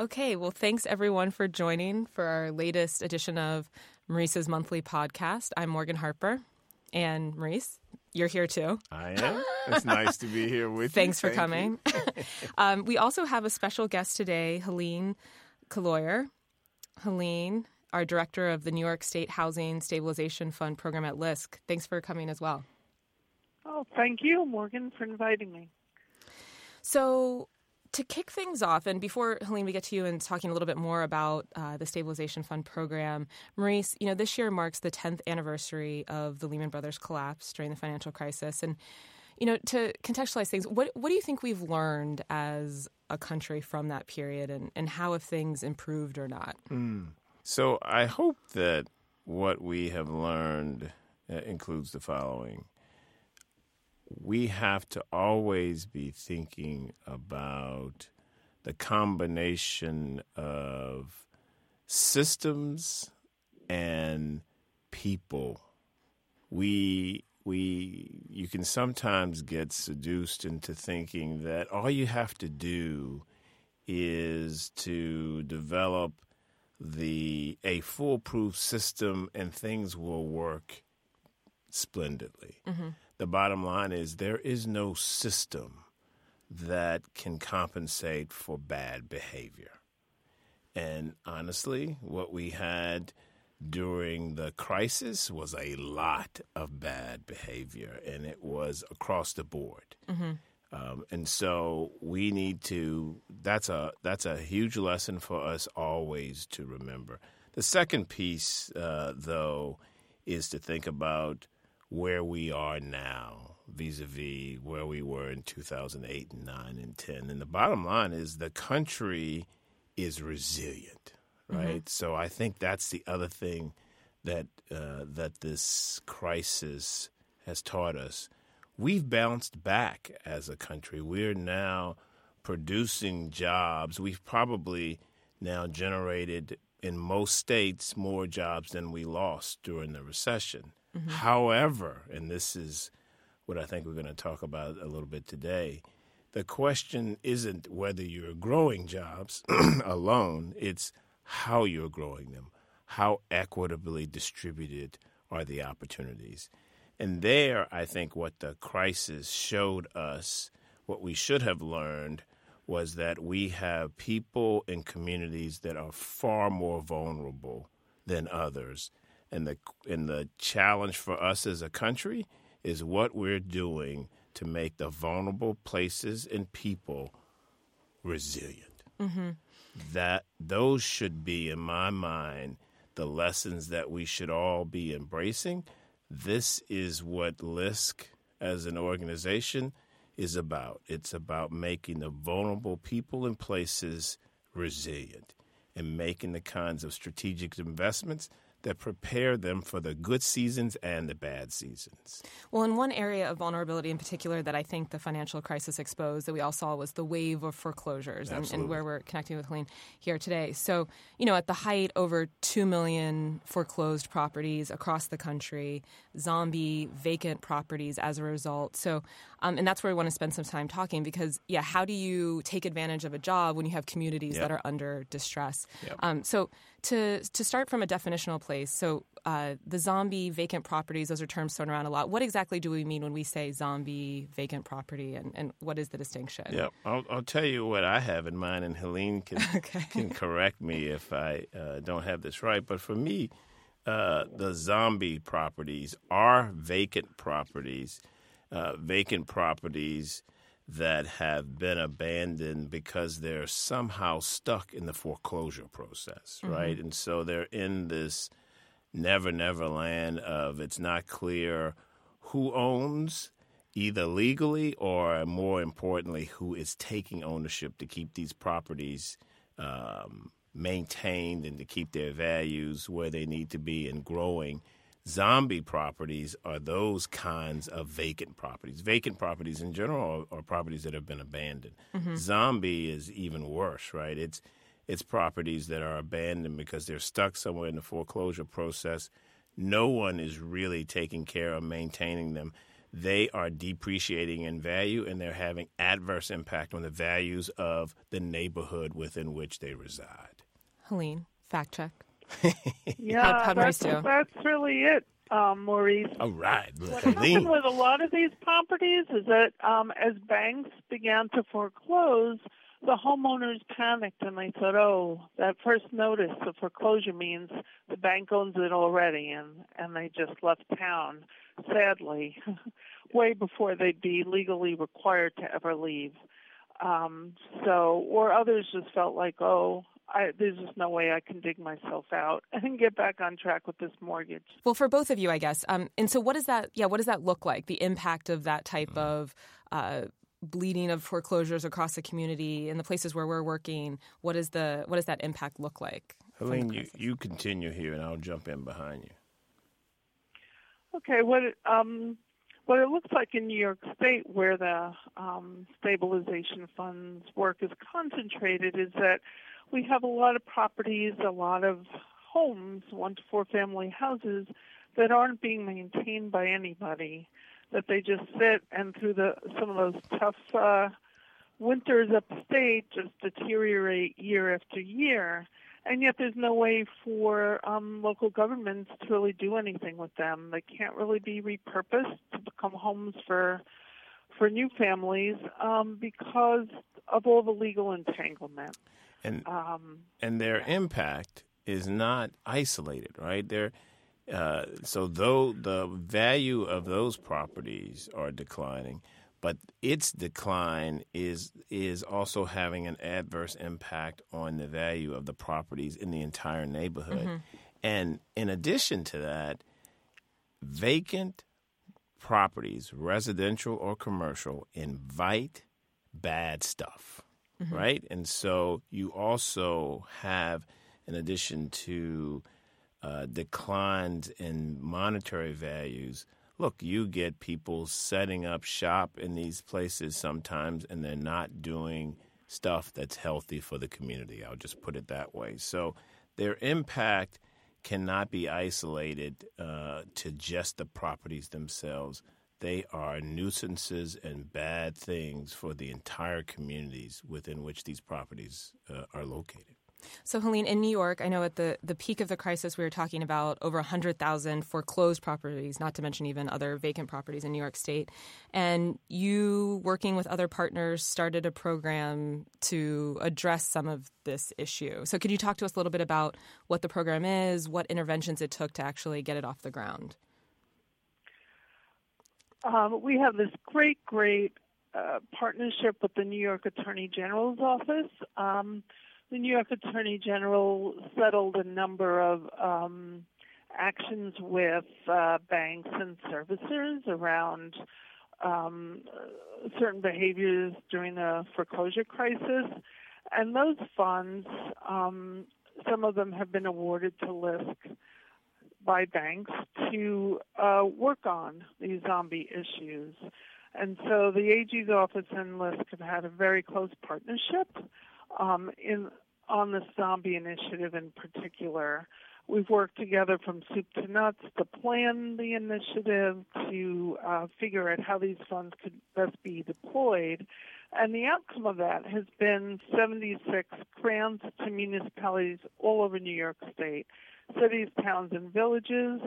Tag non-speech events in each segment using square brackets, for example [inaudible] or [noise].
Okay, well, thanks everyone for joining for our latest edition of Maurice's monthly podcast. I'm Morgan Harper, and Maurice, you're here too. I am. It's nice to be here with Thanks you. Thanks for coming. [laughs] um, we also have a special guest today, Helene Caloir. Helene, our director of the New York State Housing Stabilization Fund program at LISC. Thanks for coming as well. Oh, thank you, Morgan, for inviting me. So, to kick things off, and before Helene, we get to you and talking a little bit more about uh, the Stabilization Fund program, Maurice, you know, this year marks the 10th anniversary of the Lehman Brothers collapse during the financial crisis, and you know, to contextualize things, what what do you think we've learned as a country from that period, and, and how have things improved or not? Mm. So I hope that what we have learned uh, includes the following. We have to always be thinking about the combination of systems and people. We we you can sometimes get seduced into thinking that all you have to do is to develop the a foolproof system and things will work splendidly. Mm-hmm. The bottom line is there is no system that can compensate for bad behavior. And honestly, what we had during the crisis was a lot of bad behavior, and it was across the board. Mm-hmm. Um, and so we need to. That's a that's a huge lesson for us always to remember. The second piece, uh, though, is to think about where we are now vis-a-vis where we were in 2008 and 9 and 10 and the bottom line is the country is resilient right? Mm-hmm. so i think that's the other thing that uh, that this crisis has taught us. We've bounced back as a country. We're now producing jobs. We've probably now generated in most states more jobs than we lost during the recession Mm-hmm. However, and this is what I think we're going to talk about a little bit today, the question isn't whether you're growing jobs [clears throat] alone, it's how you're growing them. How equitably distributed are the opportunities? And there, I think what the crisis showed us, what we should have learned, was that we have people in communities that are far more vulnerable than others and the and the challenge for us as a country is what we're doing to make the vulnerable places and people resilient. Mm-hmm. That those should be, in my mind, the lessons that we should all be embracing. This is what LISC as an organization is about. It's about making the vulnerable people and places resilient and making the kinds of strategic investments that prepare them for the good seasons and the bad seasons. Well, in one area of vulnerability in particular that I think the financial crisis exposed that we all saw was the wave of foreclosures and, and, where we're connecting with Helene here today. So, you know, at the height, over 2 million foreclosed properties across the country, zombie vacant properties as a result. So, um, and that's where we want to spend some time talking because, yeah, how do you take advantage of a job when you have communities yep. that are under distress? Yep. Um, so, to to start from a definitional place, so uh, the zombie vacant properties, those are terms thrown around a lot. What exactly do we mean when we say zombie vacant property, and, and what is the distinction? Yeah, I'll, I'll tell you what I have in mind, and Helene can [laughs] okay. can correct me if I uh, don't have this right. But for me, uh, the zombie properties are vacant properties, uh, vacant properties that have been abandoned because they're somehow stuck in the foreclosure process, mm-hmm. right? And so they're in this never, never land of it's not clear who owns either legally or more importantly, who is taking ownership to keep these properties um, maintained and to keep their values where they need to be and growing Zombie properties are those kinds of vacant properties. Vacant properties in general are, are properties that have been abandoned. Mm-hmm. Zombie is even worse, right? It's it's properties that are abandoned because they're stuck somewhere in the foreclosure process. No one is really taking care of maintaining them. they are depreciating in value and they're having adverse impact on the values of the neighborhood within which they reside. Helene, fact check. [laughs] yeah, how, that's, that's really it, um, Maurice. All right. What happened with a lot of these properties is that um, as banks began to foreclose, the homeowners panicked and they thought, "Oh, that first notice of foreclosure means the bank owns it already," and and they just left town. Sadly, [laughs] way before they'd be legally required to ever leave. Um, so, or others just felt like, "Oh, I, there's just no way I can dig myself out [laughs] and get back on track with this mortgage. Well, for both of you, I guess. Um, and so, what does that? Yeah, what does that look like? The impact of that type of uh, bleeding of foreclosures across the community in the places where we're working. What is the what does that impact look like? Helene, you, you continue here, and I'll jump in behind you. Okay, what it, um, what it looks like in New York State, where the um, stabilization funds work is concentrated, is that we have a lot of properties, a lot of homes, one to four family houses that aren't being maintained by anybody, that they just sit and through the some of those tough uh, winters upstate just deteriorate year after year. And yet, there's no way for um, local governments to really do anything with them. They can't really be repurposed to become homes for for new families um, because of all the legal entanglement and um, and their impact is not isolated, right? They're uh, so though the value of those properties are declining, but its decline is is also having an adverse impact on the value of the properties in the entire neighborhood. Mm-hmm. And in addition to that, vacant properties, residential or commercial, invite bad stuff mm-hmm. right? And so you also have, in addition to uh, declines in monetary values, look, you get people setting up shop in these places sometimes, and they're not doing stuff that's healthy for the community. I'll just put it that way. So their impact cannot be isolated uh, to just the properties themselves they are nuisances and bad things for the entire communities within which these properties uh, are located. So, Helene, in New York, I know at the, the peak of the crisis, we were talking about over 100,000 foreclosed properties, not to mention even other vacant properties in New York State. And you, working with other partners, started a program to address some of this issue. So, could you talk to us a little bit about what the program is, what interventions it took to actually get it off the ground? Um, we have this great, great uh, partnership with the New York Attorney General's office. Um, the New York Attorney General settled a number of um, actions with uh, banks and servicers around um, certain behaviors during the foreclosure crisis. And those funds, um, some of them have been awarded to LISC by banks to uh, work on these zombie issues. And so the AG's office and LISC have had a very close partnership um, in on the zombie initiative in particular. We've worked together from soup to nuts to plan the initiative, to uh, figure out how these funds could best be deployed. And the outcome of that has been 76 grants to municipalities all over New York State cities, towns, and villages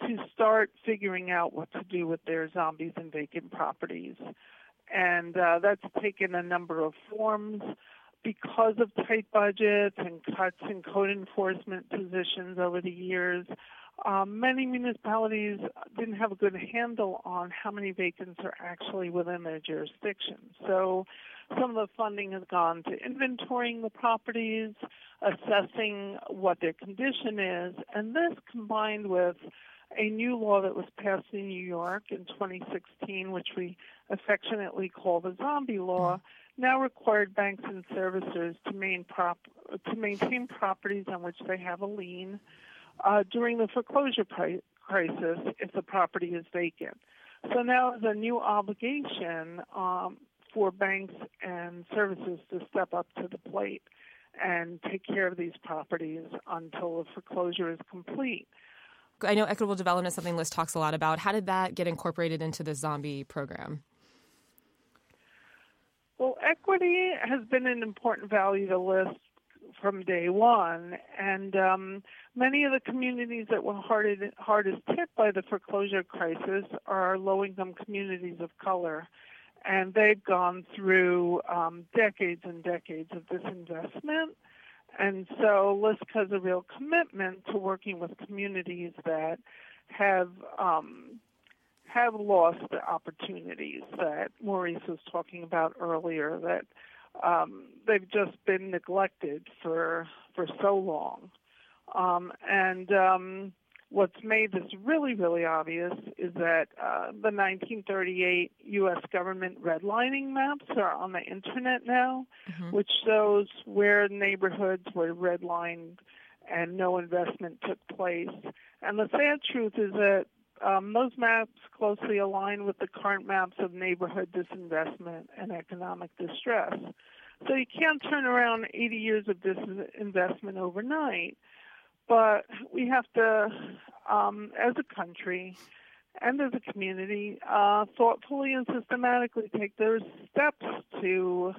to start figuring out what to do with their zombies and vacant properties. And uh, that's taken a number of forms because of tight budgets and cuts in code enforcement positions over the years. Um, many municipalities didn't have a good handle on how many vacants are actually within their jurisdiction. So some of the funding has gone to inventorying the properties, assessing what their condition is, and this combined with a new law that was passed in New York in 2016, which we affectionately call the zombie law, now required banks and servicers to, main prop, to maintain properties on which they have a lien uh, during the foreclosure crisis if the property is vacant. So now there's a new obligation um, for banks and services to step up to the plate and take care of these properties until the foreclosure is complete. I know equitable development is something LISC talks a lot about. How did that get incorporated into the zombie program? Well, equity has been an important value to LISC from day one, and um, many of the communities that were hardest hit by the foreclosure crisis are low-income communities of color, and they've gone through um, decades and decades of disinvestment. And so LISC has a real commitment to working with communities that have um, have lost the opportunities that Maurice was talking about earlier. That um, they've just been neglected for for so long, um, and um, what's made this really really obvious is that uh, the 1938 U.S. government redlining maps are on the internet now, mm-hmm. which shows where neighborhoods were redlined and no investment took place. And the sad truth is that um, those maps closely align with the current maps of neighborhood disinvestment and economic distress. So you can't turn around 80 years of disinvestment overnight, but we have to, um, as a country and as a community, uh, thoughtfully and systematically take those steps to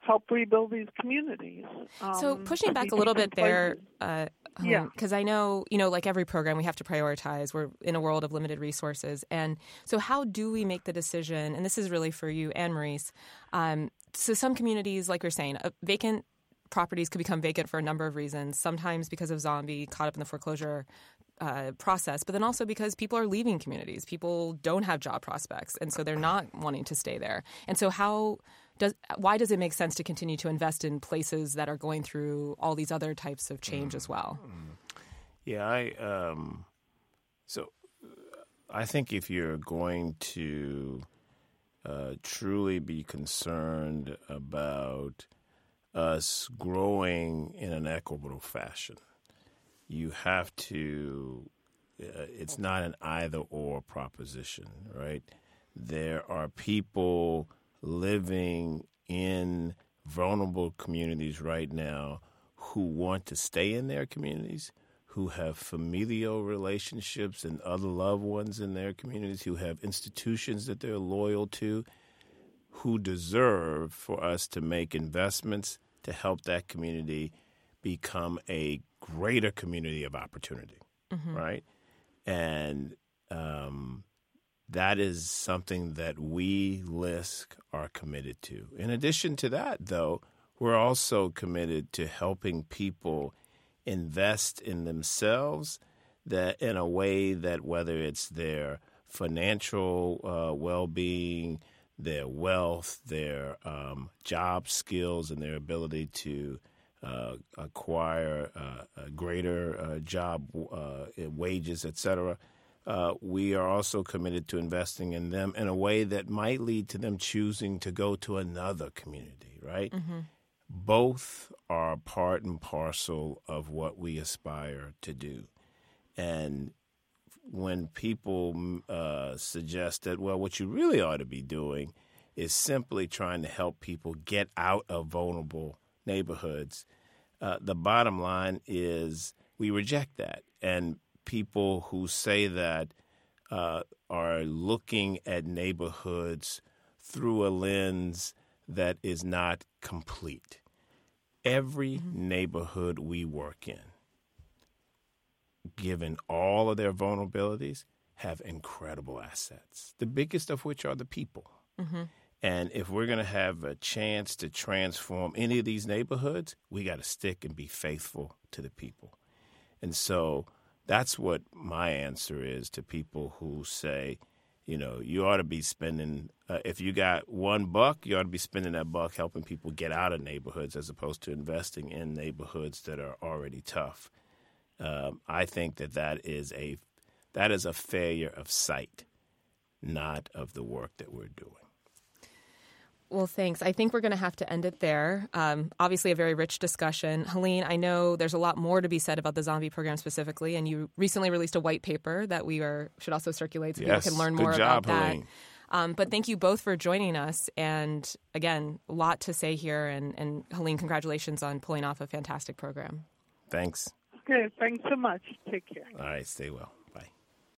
help rebuild these communities. Um, so pushing back a little bit there, uh, yeah, because I know you know, like every program, we have to prioritize. We're in a world of limited resources, and so how do we make the decision? And this is really for you and Maurice. Um, so some communities, like you're saying, vacant properties could become vacant for a number of reasons. Sometimes because of zombie caught up in the foreclosure uh, process, but then also because people are leaving communities. People don't have job prospects, and so they're not wanting to stay there. And so, how does why does it make sense to continue to invest in places that are going through all these other types of change as well? Yeah, I um, so I think if you're going to uh, truly be concerned about us growing in an equitable fashion, you have to. Uh, it's not an either or proposition, right? There are people living in vulnerable communities right now who want to stay in their communities, who have familial relationships and other loved ones in their communities, who have institutions that they're loyal to, who deserve for us to make investments to help that community become a greater community of opportunity, mm-hmm. right? And um, that is something that we LISC are committed to. In addition to that, though, we're also committed to helping people invest in themselves that in a way that whether it's their financial uh, well-being, their wealth, their um, job skills, and their ability to uh, acquire uh, greater uh, job uh, wages, etc. uh, we are also committed to investing in them in a way that might lead to them choosing to go to another community, right? Mm-hmm. Both are part and parcel of what we aspire to do. And when people uh, suggest that, well, what you really ought to be doing is simply trying to help people get out of vulnerable neighborhoods, uh, the bottom line is we reject that. And people who say that uh, are looking at neighborhoods through a lens that is not complete. Every mm-hmm. neighborhood we work in, given all of their vulnerabilities, have incredible assets, the biggest of which are the people. Mm-hmm. And if we're going to have a chance to transform any of these neighborhoods, we got to stick and be faithful to the people. And so that's what my answer is to people who say, you know, you ought to be spending, uh, if you got one buck, you ought to be spending that buck helping people get out of neighborhoods as opposed to investing in neighborhoods that are already tough. Um, I think that that is a that is a failure of sight, not of the work that we're doing. Well, thanks. I think we're going to have to end it there. Um, obviously, a very rich discussion. Helene, I know there's a lot more to be said about the zombie program specifically, and you recently released a white paper that we are, should also circulate so yes. people can learn more job, about Helene. that. Um, but thank you both for joining us. And again, a lot to say here. And, and Helene, congratulations on pulling off a fantastic program. Thanks. Okay, thanks so much. Take care. All right, stay well.